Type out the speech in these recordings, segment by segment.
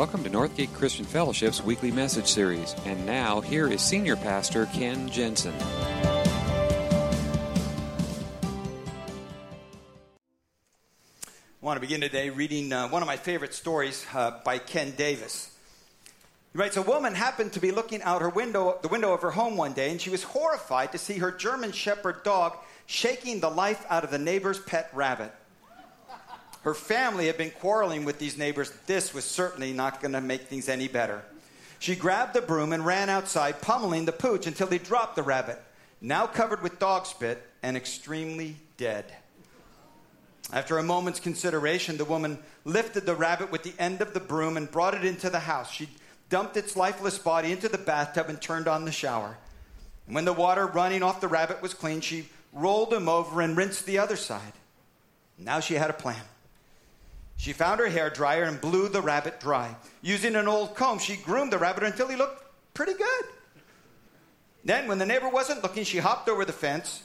Welcome to Northgate Christian Fellowship's weekly message series. And now, here is Senior Pastor Ken Jensen. I want to begin today reading uh, one of my favorite stories uh, by Ken Davis. He writes A woman happened to be looking out her window, the window of her home one day, and she was horrified to see her German Shepherd dog shaking the life out of the neighbor's pet rabbit. Her family had been quarreling with these neighbors. This was certainly not going to make things any better. She grabbed the broom and ran outside, pummeling the pooch until he dropped the rabbit, now covered with dog spit and extremely dead. After a moment's consideration, the woman lifted the rabbit with the end of the broom and brought it into the house. She dumped its lifeless body into the bathtub and turned on the shower. And when the water running off the rabbit was clean, she rolled him over and rinsed the other side. Now she had a plan. She found her hair dryer and blew the rabbit dry. Using an old comb, she groomed the rabbit until he looked pretty good. Then, when the neighbor wasn't looking, she hopped over the fence,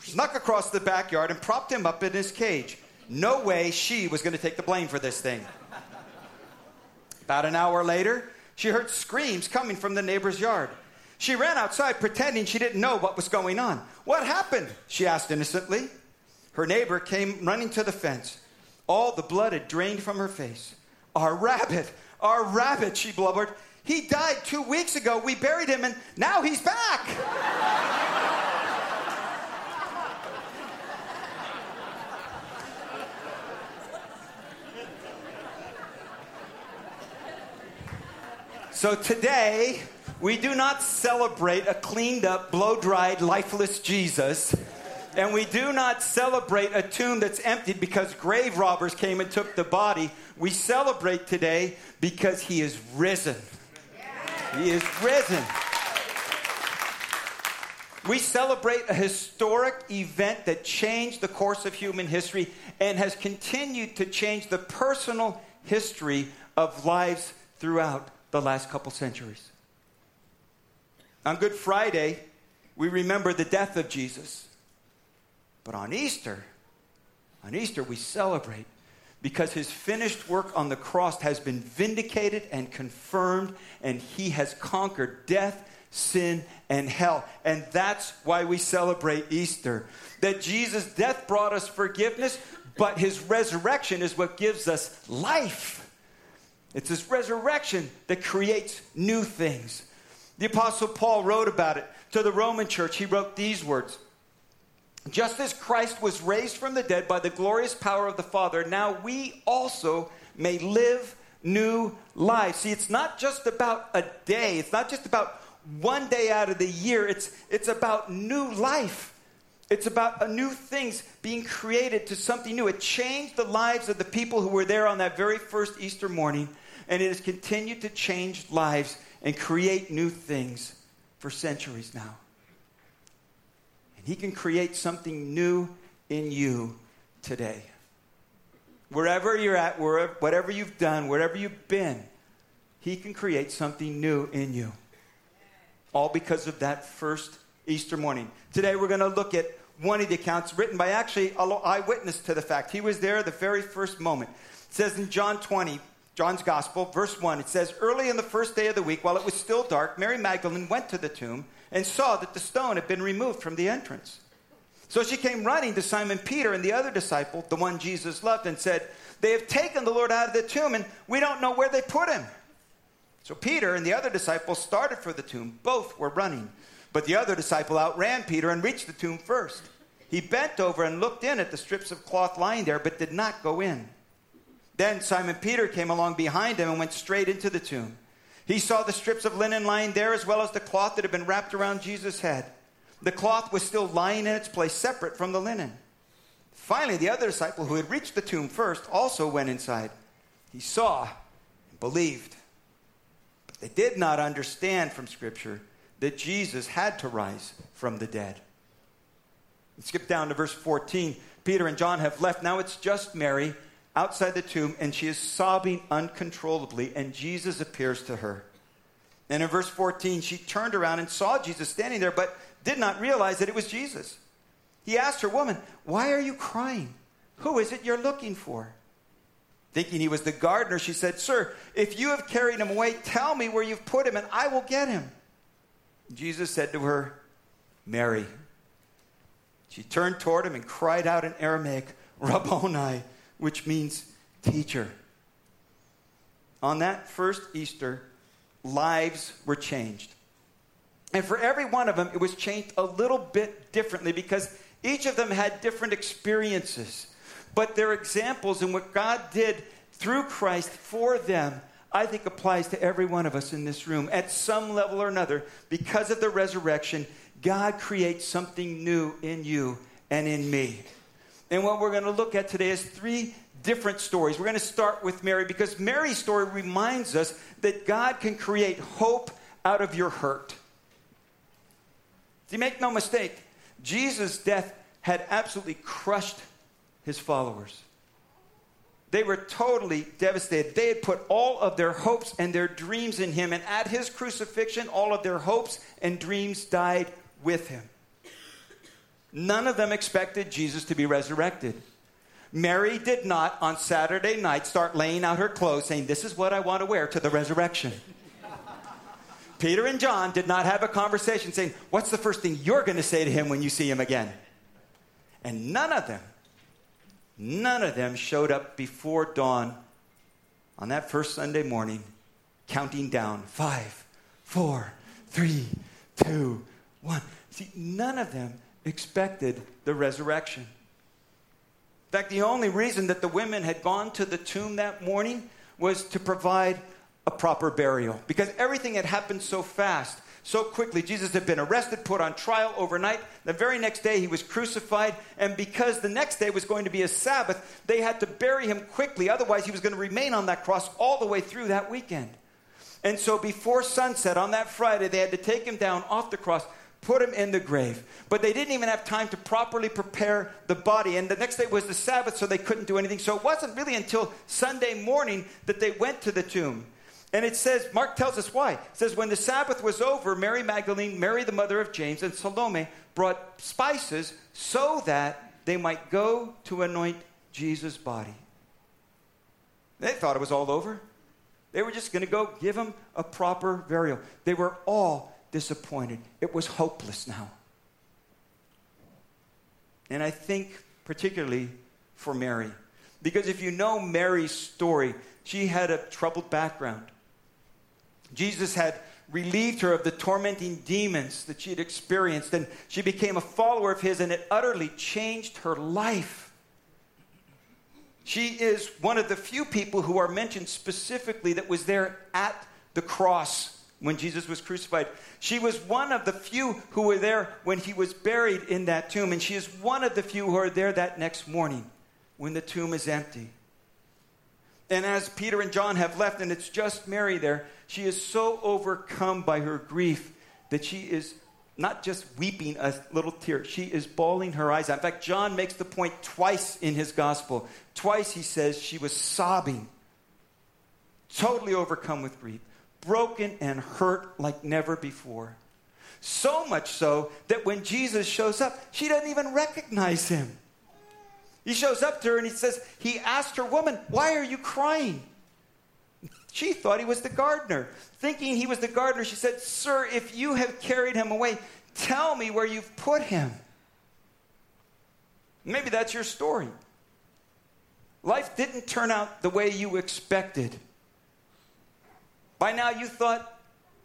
snuck across the backyard, and propped him up in his cage. No way she was going to take the blame for this thing. About an hour later, she heard screams coming from the neighbor's yard. She ran outside pretending she didn't know what was going on. What happened? she asked innocently. Her neighbor came running to the fence. All the blood had drained from her face. Our rabbit, our rabbit, she blubbered. He died two weeks ago. We buried him, and now he's back. so today, we do not celebrate a cleaned up, blow dried, lifeless Jesus. And we do not celebrate a tomb that's emptied because grave robbers came and took the body. We celebrate today because he is risen. He is risen. We celebrate a historic event that changed the course of human history and has continued to change the personal history of lives throughout the last couple centuries. On Good Friday, we remember the death of Jesus. But on Easter, on Easter, we celebrate because his finished work on the cross has been vindicated and confirmed, and he has conquered death, sin, and hell. And that's why we celebrate Easter. That Jesus' death brought us forgiveness, but his resurrection is what gives us life. It's his resurrection that creates new things. The Apostle Paul wrote about it to the Roman church. He wrote these words just as Christ was raised from the dead by the glorious power of the Father, now we also may live new lives. See, it's not just about a day, it's not just about one day out of the year, it's, it's about new life. It's about a new things being created to something new. It changed the lives of the people who were there on that very first Easter morning, and it has continued to change lives and create new things for centuries now. He can create something new in you today. Wherever you're at, wherever, whatever you've done, wherever you've been, He can create something new in you. All because of that first Easter morning. Today we're going to look at one of the accounts written by actually an eyewitness to the fact. He was there the very first moment. It says in John 20, John's Gospel, verse 1, it says, Early in the first day of the week, while it was still dark, Mary Magdalene went to the tomb and saw that the stone had been removed from the entrance. So she came running to Simon Peter and the other disciple, the one Jesus loved, and said, They have taken the Lord out of the tomb, and we don't know where they put him. So Peter and the other disciple started for the tomb. Both were running. But the other disciple outran Peter and reached the tomb first. He bent over and looked in at the strips of cloth lying there, but did not go in. Then Simon Peter came along behind him and went straight into the tomb. He saw the strips of linen lying there, as well as the cloth that had been wrapped around Jesus' head. The cloth was still lying in its place, separate from the linen. Finally, the other disciple who had reached the tomb first also went inside. He saw and believed. But they did not understand from Scripture that Jesus had to rise from the dead. Skip down to verse 14. Peter and John have left. Now it's just Mary outside the tomb, and she is sobbing uncontrollably, and Jesus appears to her. And in verse 14, she turned around and saw Jesus standing there, but did not realize that it was Jesus. He asked her, Woman, why are you crying? Who is it you're looking for? Thinking he was the gardener, she said, Sir, if you have carried him away, tell me where you've put him, and I will get him. Jesus said to her, Mary. She turned toward him and cried out in Aramaic, Rabboni, which means teacher. On that first Easter, lives were changed. And for every one of them, it was changed a little bit differently because each of them had different experiences but their examples and what God did through Christ for them, I think applies to every one of us in this room at some level or another. Because of the resurrection, God creates something new in you and in me. And what we're going to look at today is three different stories. We're going to start with Mary because Mary's story reminds us that God can create hope out of your hurt. See, make no mistake, Jesus' death had absolutely crushed his followers. They were totally devastated. They had put all of their hopes and their dreams in him, and at his crucifixion, all of their hopes and dreams died with him. None of them expected Jesus to be resurrected. Mary did not on Saturday night start laying out her clothes saying, This is what I want to wear to the resurrection. Peter and John did not have a conversation saying, What's the first thing you're going to say to him when you see him again? And none of them None of them showed up before dawn on that first Sunday morning, counting down five, four, three, two, one. See, none of them expected the resurrection. In fact, the only reason that the women had gone to the tomb that morning was to provide a proper burial because everything had happened so fast so quickly. Jesus had been arrested, put on trial overnight. The very next day, he was crucified. And because the next day was going to be a Sabbath, they had to bury him quickly. Otherwise, he was going to remain on that cross all the way through that weekend. And so, before sunset on that Friday, they had to take him down off the cross, put him in the grave. But they didn't even have time to properly prepare the body. And the next day was the Sabbath, so they couldn't do anything. So, it wasn't really until Sunday morning that they went to the tomb. And it says, Mark tells us why. It says, when the Sabbath was over, Mary Magdalene, Mary the mother of James, and Salome brought spices so that they might go to anoint Jesus' body. They thought it was all over. They were just going to go give him a proper burial. They were all disappointed. It was hopeless now. And I think, particularly for Mary, because if you know Mary's story, she had a troubled background. Jesus had relieved her of the tormenting demons that she had experienced, and she became a follower of his, and it utterly changed her life. She is one of the few people who are mentioned specifically that was there at the cross when Jesus was crucified. She was one of the few who were there when he was buried in that tomb, and she is one of the few who are there that next morning when the tomb is empty. And as Peter and John have left, and it's just Mary there, she is so overcome by her grief that she is not just weeping a little tear, she is bawling her eyes out. In fact, John makes the point twice in his gospel. Twice he says she was sobbing, totally overcome with grief, broken and hurt like never before. So much so that when Jesus shows up, she doesn't even recognize him. He shows up to her and he says, He asked her, Woman, why are you crying? She thought he was the gardener. Thinking he was the gardener, she said, Sir, if you have carried him away, tell me where you've put him. Maybe that's your story. Life didn't turn out the way you expected. By now, you thought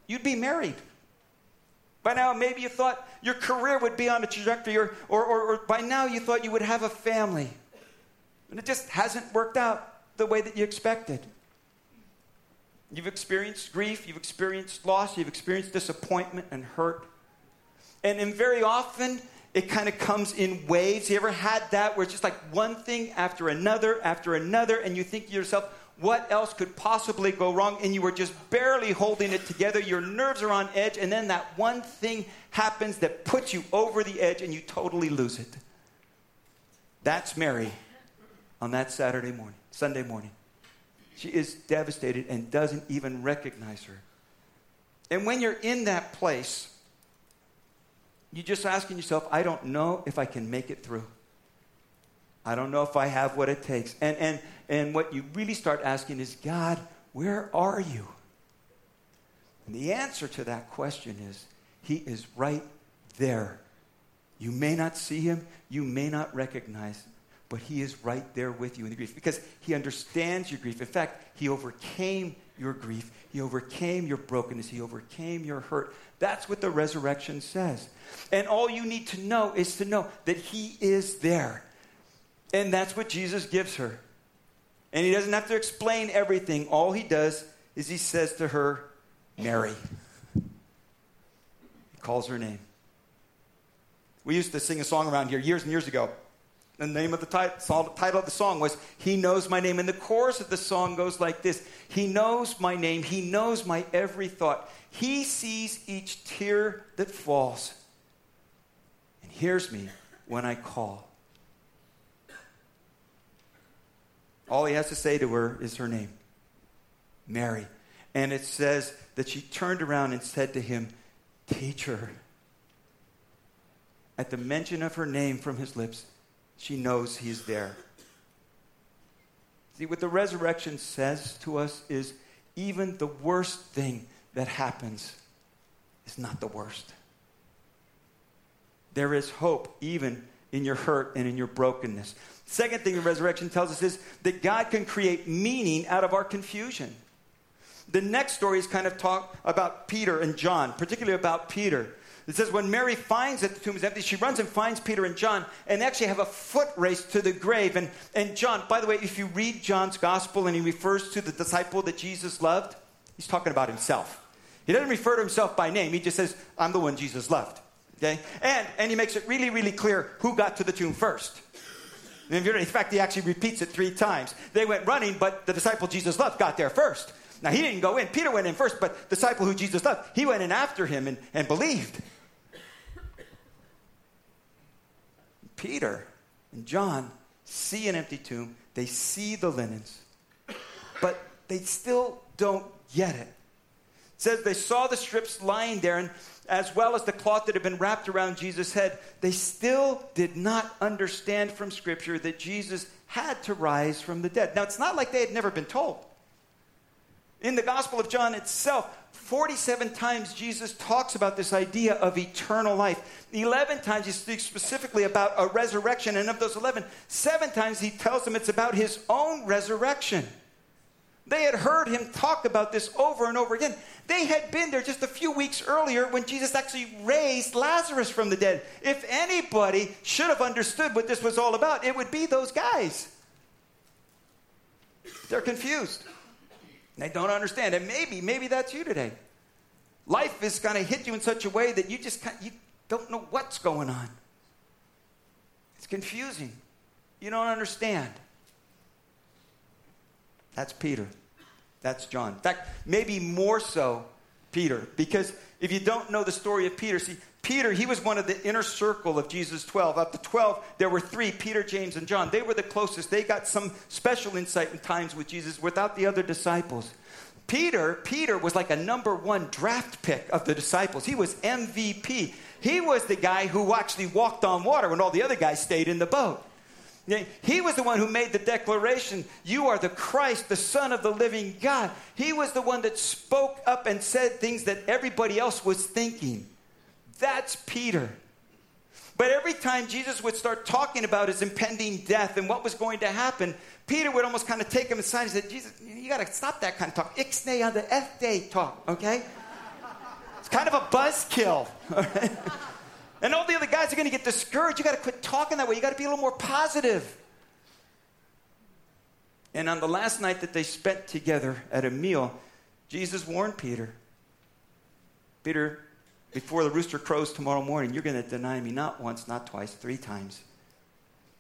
you'd be married. By now, maybe you thought your career would be on a trajectory, or, or, or, or, by now you thought you would have a family. And it just hasn't worked out the way that you expected. You've experienced grief, you've experienced loss, you've experienced disappointment and hurt. And, and very often, it kind of comes in waves. You ever had that where it's just like one thing after another after another, and you think to yourself, what else could possibly go wrong? And you were just barely holding it together. Your nerves are on edge, and then that one thing happens that puts you over the edge and you totally lose it. That's Mary on that Saturday morning, Sunday morning. She is devastated and doesn't even recognize her. And when you're in that place, you're just asking yourself, I don't know if I can make it through. I don't know if I have what it takes. And, and, and what you really start asking is, God, where are you? And the answer to that question is, He is right there. You may not see Him, you may not recognize but he is right there with you in the grief because he understands your grief. In fact, he overcame your grief, he overcame your brokenness, he overcame your hurt. That's what the resurrection says. And all you need to know is to know that he is there. And that's what Jesus gives her. And he doesn't have to explain everything. All he does is he says to her, Mary. He calls her name. We used to sing a song around here years and years ago. The name of the title, title of the song was He Knows My Name. And the chorus of the song goes like this He knows my name. He knows my every thought. He sees each tear that falls and hears me when I call. All he has to say to her is her name, Mary. And it says that she turned around and said to him, Teacher. At the mention of her name from his lips, she knows he's there. See, what the resurrection says to us is even the worst thing that happens is not the worst. There is hope even in your hurt and in your brokenness. Second thing the resurrection tells us is that God can create meaning out of our confusion. The next story is kind of talk about Peter and John, particularly about Peter. It says, when Mary finds that the tomb is empty, she runs and finds Peter and John and actually have a foot race to the grave. And, and John, by the way, if you read John's gospel and he refers to the disciple that Jesus loved, he's talking about himself. He doesn't refer to himself by name, he just says, I'm the one Jesus loved. Okay? And, and he makes it really, really clear who got to the tomb first. In fact, he actually repeats it three times. They went running, but the disciple Jesus loved got there first. Now, he didn't go in. Peter went in first, but the disciple who Jesus loved, he went in after him and, and believed. Peter and John see an empty tomb, they see the linens, but they still don't get it. It says they saw the strips lying there, and as well as the cloth that had been wrapped around Jesus' head, they still did not understand from Scripture that Jesus had to rise from the dead. Now, it's not like they had never been told. In the Gospel of John itself, 47 times Jesus talks about this idea of eternal life. 11 times he speaks specifically about a resurrection, and of those 11, seven times he tells them it's about his own resurrection. They had heard him talk about this over and over again. They had been there just a few weeks earlier when Jesus actually raised Lazarus from the dead. If anybody should have understood what this was all about, it would be those guys. They're confused. They don't understand. And maybe, maybe that's you today. Life is going to hit you in such a way that you just you don't know what's going on. It's confusing. You don't understand. That's Peter. That's John. In fact, maybe more so Peter, because if you don't know the story of Peter, see, Peter, he was one of the inner circle of Jesus' 12. Of the 12, there were three Peter, James, and John. They were the closest. They got some special insight in times with Jesus without the other disciples. Peter, Peter was like a number one draft pick of the disciples. He was MVP. He was the guy who actually walked on water when all the other guys stayed in the boat. He was the one who made the declaration, You are the Christ, the Son of the living God. He was the one that spoke up and said things that everybody else was thinking. That's Peter. But every time Jesus would start talking about his impending death and what was going to happen, Peter would almost kind of take him aside and say, Jesus, you got to stop that kind of talk. Ixnay on the F day talk, okay? It's kind of a buzzkill. and all the other guys are going to get discouraged. You got to quit talking that way. You got to be a little more positive. And on the last night that they spent together at a meal, Jesus warned Peter Peter, before the rooster crows tomorrow morning, you're going to deny me not once, not twice, three times.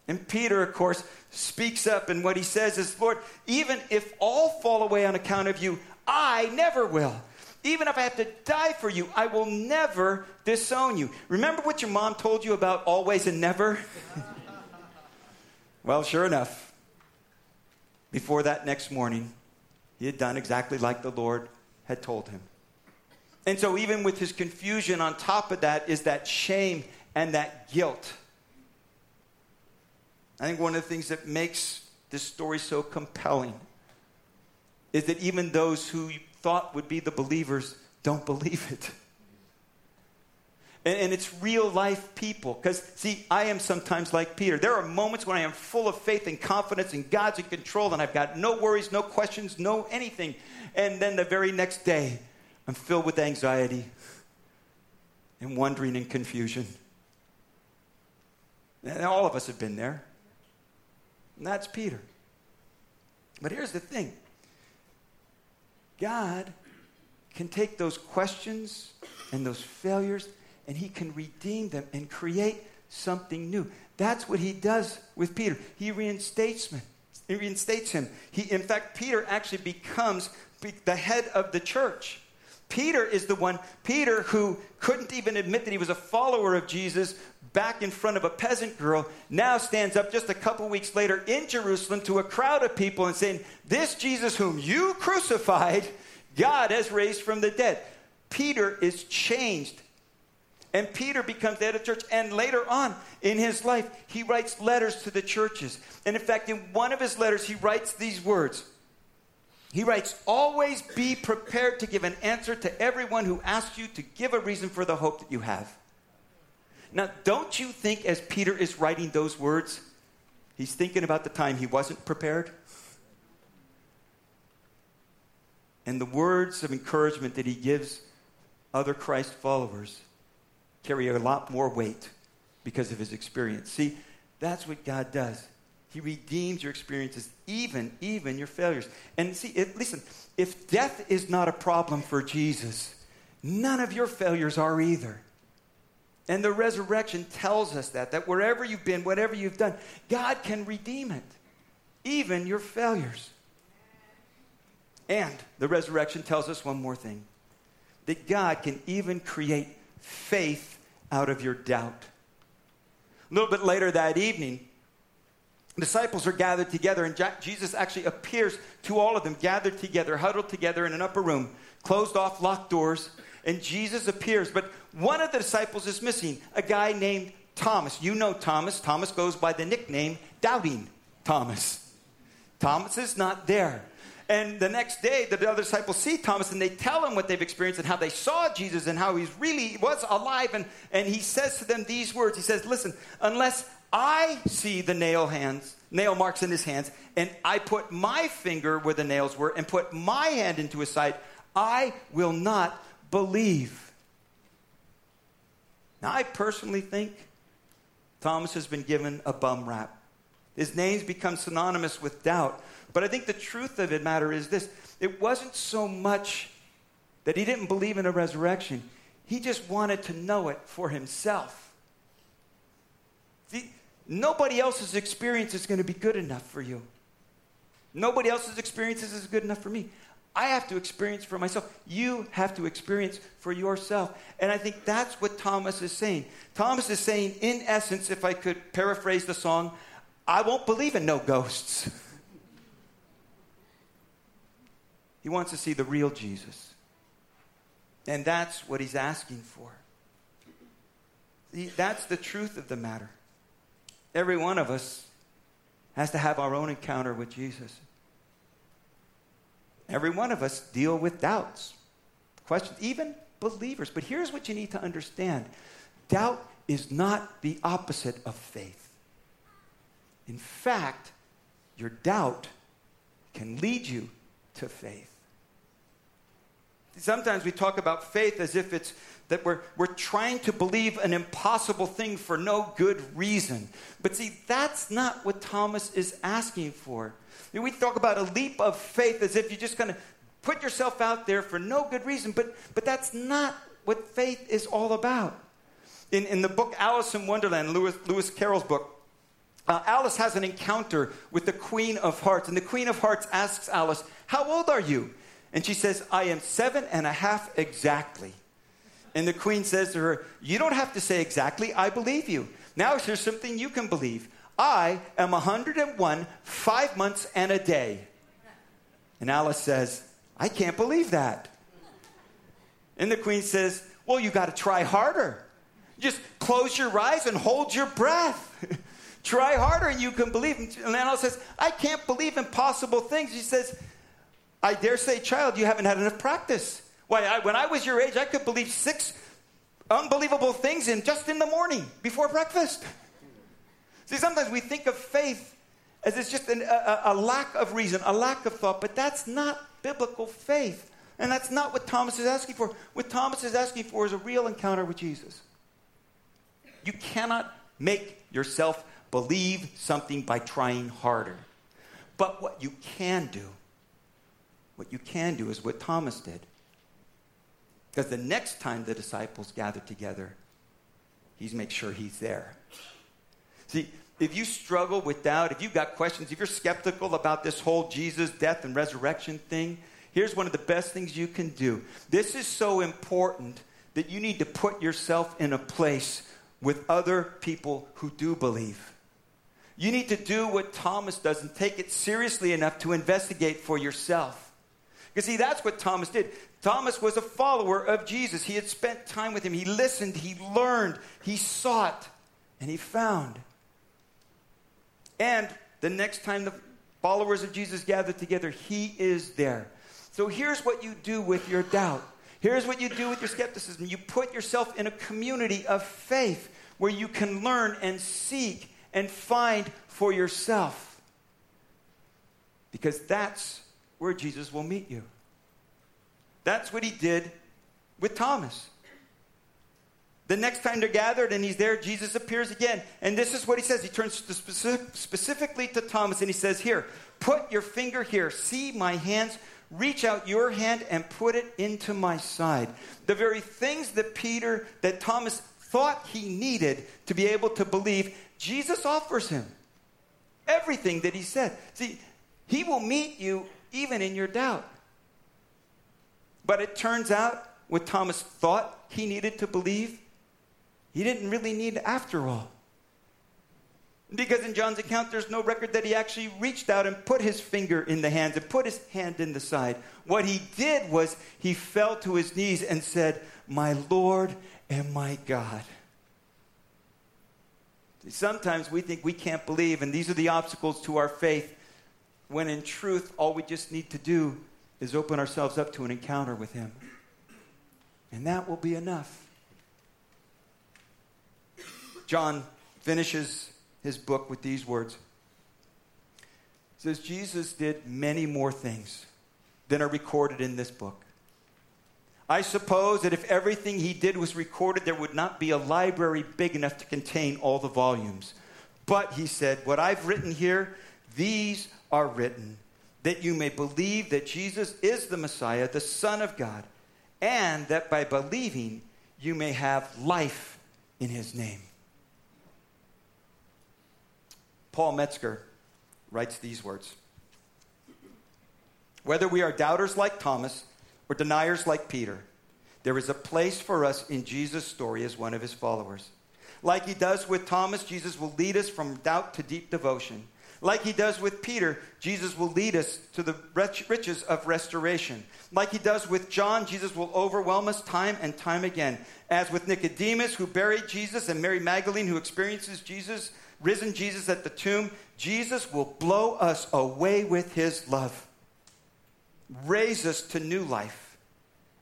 And Peter, of course, speaks up, and what he says is, Lord, even if all fall away on account of you, I never will. Even if I have to die for you, I will never disown you. Remember what your mom told you about always and never? well, sure enough, before that next morning, he had done exactly like the Lord had told him. And so, even with his confusion, on top of that is that shame and that guilt. I think one of the things that makes this story so compelling is that even those who thought would be the believers don't believe it. And, and it's real life people. Because, see, I am sometimes like Peter. There are moments when I am full of faith and confidence, and God's in control, and I've got no worries, no questions, no anything. And then the very next day, I'm filled with anxiety and wondering and confusion. And all of us have been there. And that's Peter. But here's the thing God can take those questions and those failures and he can redeem them and create something new. That's what he does with Peter. He reinstates him. He reinstates him. He, in fact, Peter actually becomes the head of the church. Peter is the one, Peter, who couldn't even admit that he was a follower of Jesus back in front of a peasant girl, now stands up just a couple weeks later in Jerusalem to a crowd of people and saying, This Jesus whom you crucified, God has raised from the dead. Peter is changed. And Peter becomes the head of church. And later on in his life, he writes letters to the churches. And in fact, in one of his letters, he writes these words he writes, Always be prepared to give an answer to everyone who asks you to give a reason for the hope that you have. Now, don't you think as Peter is writing those words, he's thinking about the time he wasn't prepared? And the words of encouragement that he gives other Christ followers carry a lot more weight because of his experience. See, that's what God does. He redeems your experiences, even, even your failures. And see, it, listen, if death is not a problem for Jesus, none of your failures are either. And the resurrection tells us that, that wherever you've been, whatever you've done, God can redeem it, even your failures. And the resurrection tells us one more thing that God can even create faith out of your doubt. A little bit later that evening, disciples are gathered together, and Jesus actually appears to all of them, gathered together, huddled together in an upper room, closed off, locked doors, and Jesus appears. But one of the disciples is missing, a guy named Thomas. You know Thomas. Thomas goes by the nickname Doubting Thomas. Thomas is not there. And the next day, the other disciples see Thomas and they tell him what they've experienced and how they saw Jesus and how he really was alive. And, and he says to them these words He says, Listen, unless I see the nail hands, nail marks in his hands, and I put my finger where the nails were and put my hand into his side, I will not believe. Now, I personally think Thomas has been given a bum rap. His name's become synonymous with doubt. But I think the truth of it matter is this it wasn't so much that he didn't believe in a resurrection, he just wanted to know it for himself. See, Nobody else's experience is going to be good enough for you. Nobody else's experience is good enough for me. I have to experience for myself. You have to experience for yourself. And I think that's what Thomas is saying. Thomas is saying, in essence, if I could paraphrase the song, I won't believe in no ghosts. he wants to see the real Jesus. And that's what he's asking for. That's the truth of the matter. Every one of us has to have our own encounter with Jesus. Every one of us deal with doubts, questions, even believers. But here's what you need to understand doubt is not the opposite of faith. In fact, your doubt can lead you to faith. Sometimes we talk about faith as if it's that we're, we're trying to believe an impossible thing for no good reason. But see, that's not what Thomas is asking for. We talk about a leap of faith as if you're just going to put yourself out there for no good reason, but, but that's not what faith is all about. In, in the book Alice in Wonderland, Lewis, Lewis Carroll's book, uh, Alice has an encounter with the Queen of Hearts, and the Queen of Hearts asks Alice, How old are you? And she says, I am seven and a half exactly. And the queen says to her, You don't have to say exactly, I believe you. Now here's something you can believe. I am 101, five months and a day. And Alice says, I can't believe that. And the queen says, Well, you got to try harder. Just close your eyes and hold your breath. Try harder and you can believe. And Alice says, I can't believe impossible things. She says, I dare say, child, you haven't had enough practice. Why, I, when I was your age, I could believe six unbelievable things in just in the morning before breakfast. See, sometimes we think of faith as it's just an, a, a lack of reason, a lack of thought, but that's not biblical faith. And that's not what Thomas is asking for. What Thomas is asking for is a real encounter with Jesus. You cannot make yourself believe something by trying harder. But what you can do, what you can do is what Thomas did. Because the next time the disciples gather together, he's make sure he's there. See, if you struggle with doubt, if you've got questions, if you're skeptical about this whole Jesus death and resurrection thing, here's one of the best things you can do. This is so important that you need to put yourself in a place with other people who do believe. You need to do what Thomas does and take it seriously enough to investigate for yourself. Because, see, that's what Thomas did. Thomas was a follower of Jesus. He had spent time with him. He listened, he learned, he sought, and he found. And the next time the followers of Jesus gather together, he is there. So here's what you do with your doubt. Here's what you do with your skepticism. You put yourself in a community of faith where you can learn and seek and find for yourself. Because that's where Jesus will meet you. That's what he did with Thomas. The next time they're gathered and he's there, Jesus appears again. And this is what he says. He turns specific, specifically to Thomas and he says, Here, put your finger here. See my hands. Reach out your hand and put it into my side. The very things that Peter, that Thomas thought he needed to be able to believe, Jesus offers him. Everything that he said. See, he will meet you even in your doubt. But it turns out what Thomas thought he needed to believe, he didn't really need after all. Because in John's account, there's no record that he actually reached out and put his finger in the hands and put his hand in the side. What he did was he fell to his knees and said, My Lord and my God. Sometimes we think we can't believe, and these are the obstacles to our faith, when in truth, all we just need to do is open ourselves up to an encounter with Him. And that will be enough. John finishes his book with these words. He says, Jesus did many more things than are recorded in this book. I suppose that if everything he did was recorded, there would not be a library big enough to contain all the volumes. But, he said, what I've written here, these are written that you may believe that Jesus is the Messiah, the Son of God, and that by believing you may have life in his name. Paul Metzger writes these words Whether we are doubters like Thomas or deniers like Peter, there is a place for us in Jesus' story as one of his followers. Like he does with Thomas, Jesus will lead us from doubt to deep devotion. Like he does with Peter, Jesus will lead us to the riches of restoration. Like he does with John, Jesus will overwhelm us time and time again. As with Nicodemus, who buried Jesus, and Mary Magdalene, who experiences Jesus, risen Jesus at the tomb, Jesus will blow us away with his love, raise us to new life,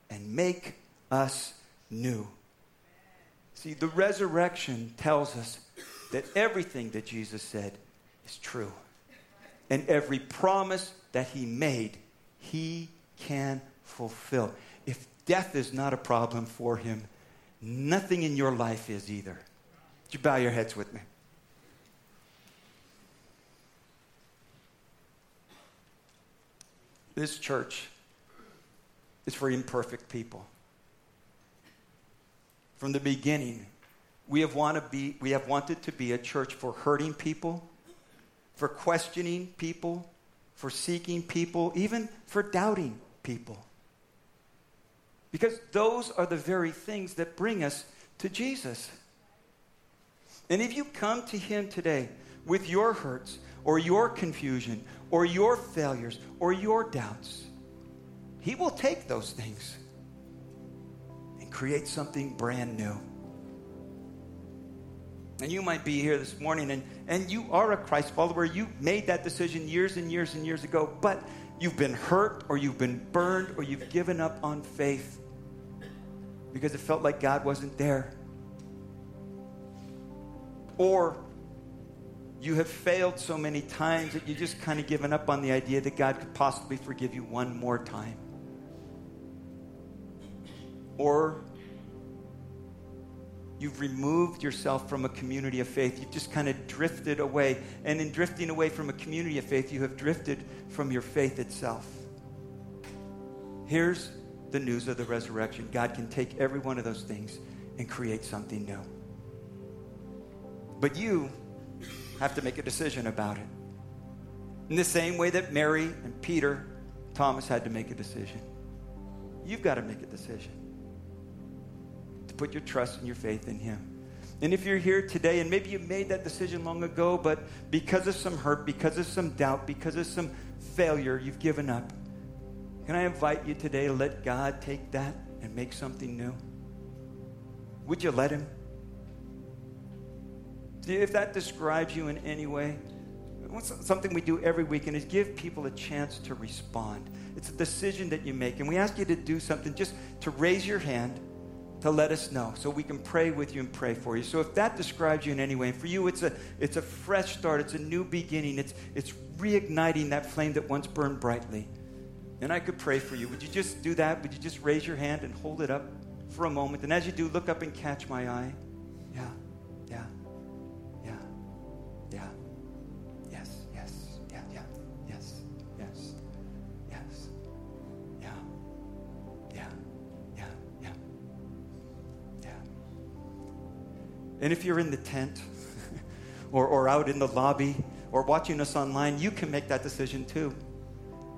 and make us new. See, the resurrection tells us that everything that Jesus said is true. And every promise that he made, he can fulfill. If death is not a problem for him, nothing in your life is either. Would you bow your heads with me? This church is for imperfect people. From the beginning, we have, want to be, we have wanted to be a church for hurting people for questioning people, for seeking people, even for doubting people. Because those are the very things that bring us to Jesus. And if you come to Him today with your hurts, or your confusion, or your failures, or your doubts, He will take those things and create something brand new. And you might be here this morning and, and you are a Christ follower. You made that decision years and years and years ago, but you've been hurt or you've been burned or you've given up on faith because it felt like God wasn't there. Or you have failed so many times that you just kind of given up on the idea that God could possibly forgive you one more time. Or You've removed yourself from a community of faith. You've just kind of drifted away. And in drifting away from a community of faith, you have drifted from your faith itself. Here's the news of the resurrection God can take every one of those things and create something new. But you have to make a decision about it. In the same way that Mary and Peter, Thomas had to make a decision. You've got to make a decision put your trust and your faith in Him. And if you're here today and maybe you made that decision long ago, but because of some hurt, because of some doubt, because of some failure, you've given up, can I invite you today to let God take that and make something new? Would you let Him? If that describes you in any way, something we do every weekend is give people a chance to respond. It's a decision that you make. And we ask you to do something just to raise your hand to let us know so we can pray with you and pray for you. So if that describes you in any way, and for you it's a it's a fresh start, it's a new beginning, it's it's reigniting that flame that once burned brightly. And I could pray for you. Would you just do that? Would you just raise your hand and hold it up for a moment? And as you do, look up and catch my eye. And if you're in the tent or, or out in the lobby or watching us online, you can make that decision too.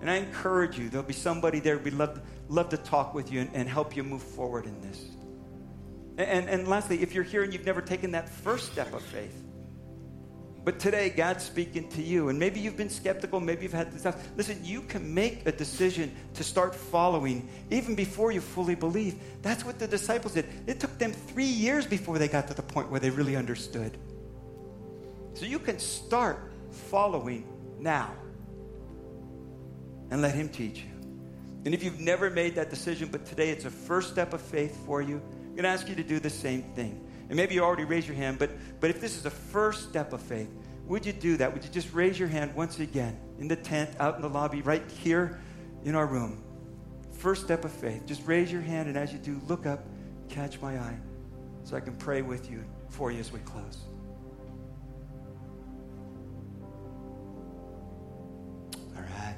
And I encourage you, there'll be somebody there who'd love, love to talk with you and, and help you move forward in this. And, and lastly, if you're here and you've never taken that first step of faith, but today God's speaking to you, and maybe you've been skeptical, maybe you've had this. Listen, you can make a decision to start following even before you fully believe. That's what the disciples did. It took them three years before they got to the point where they really understood. So you can start following now and let Him teach you. And if you've never made that decision, but today it's a first step of faith for you, I'm going to ask you to do the same thing. And maybe you already raised your hand, but, but if this is a first step of faith, would you do that? Would you just raise your hand once again in the tent, out in the lobby, right here in our room? First step of faith. Just raise your hand, and as you do, look up, catch my eye, so I can pray with you for you as we close. All right.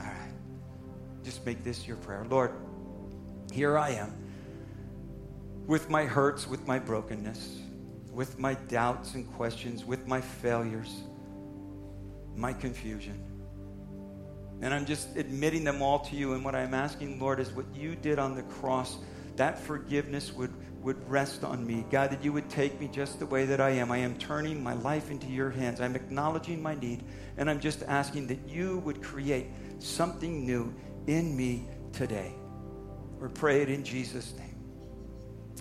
All right. Just make this your prayer. Lord, here I am with my hurts, with my brokenness, with my doubts and questions, with my failures, my confusion. And I'm just admitting them all to you. And what I'm asking, Lord, is what you did on the cross, that forgiveness would, would rest on me. God, that you would take me just the way that I am. I am turning my life into your hands. I'm acknowledging my need. And I'm just asking that you would create something new in me today. We pray it in Jesus' name.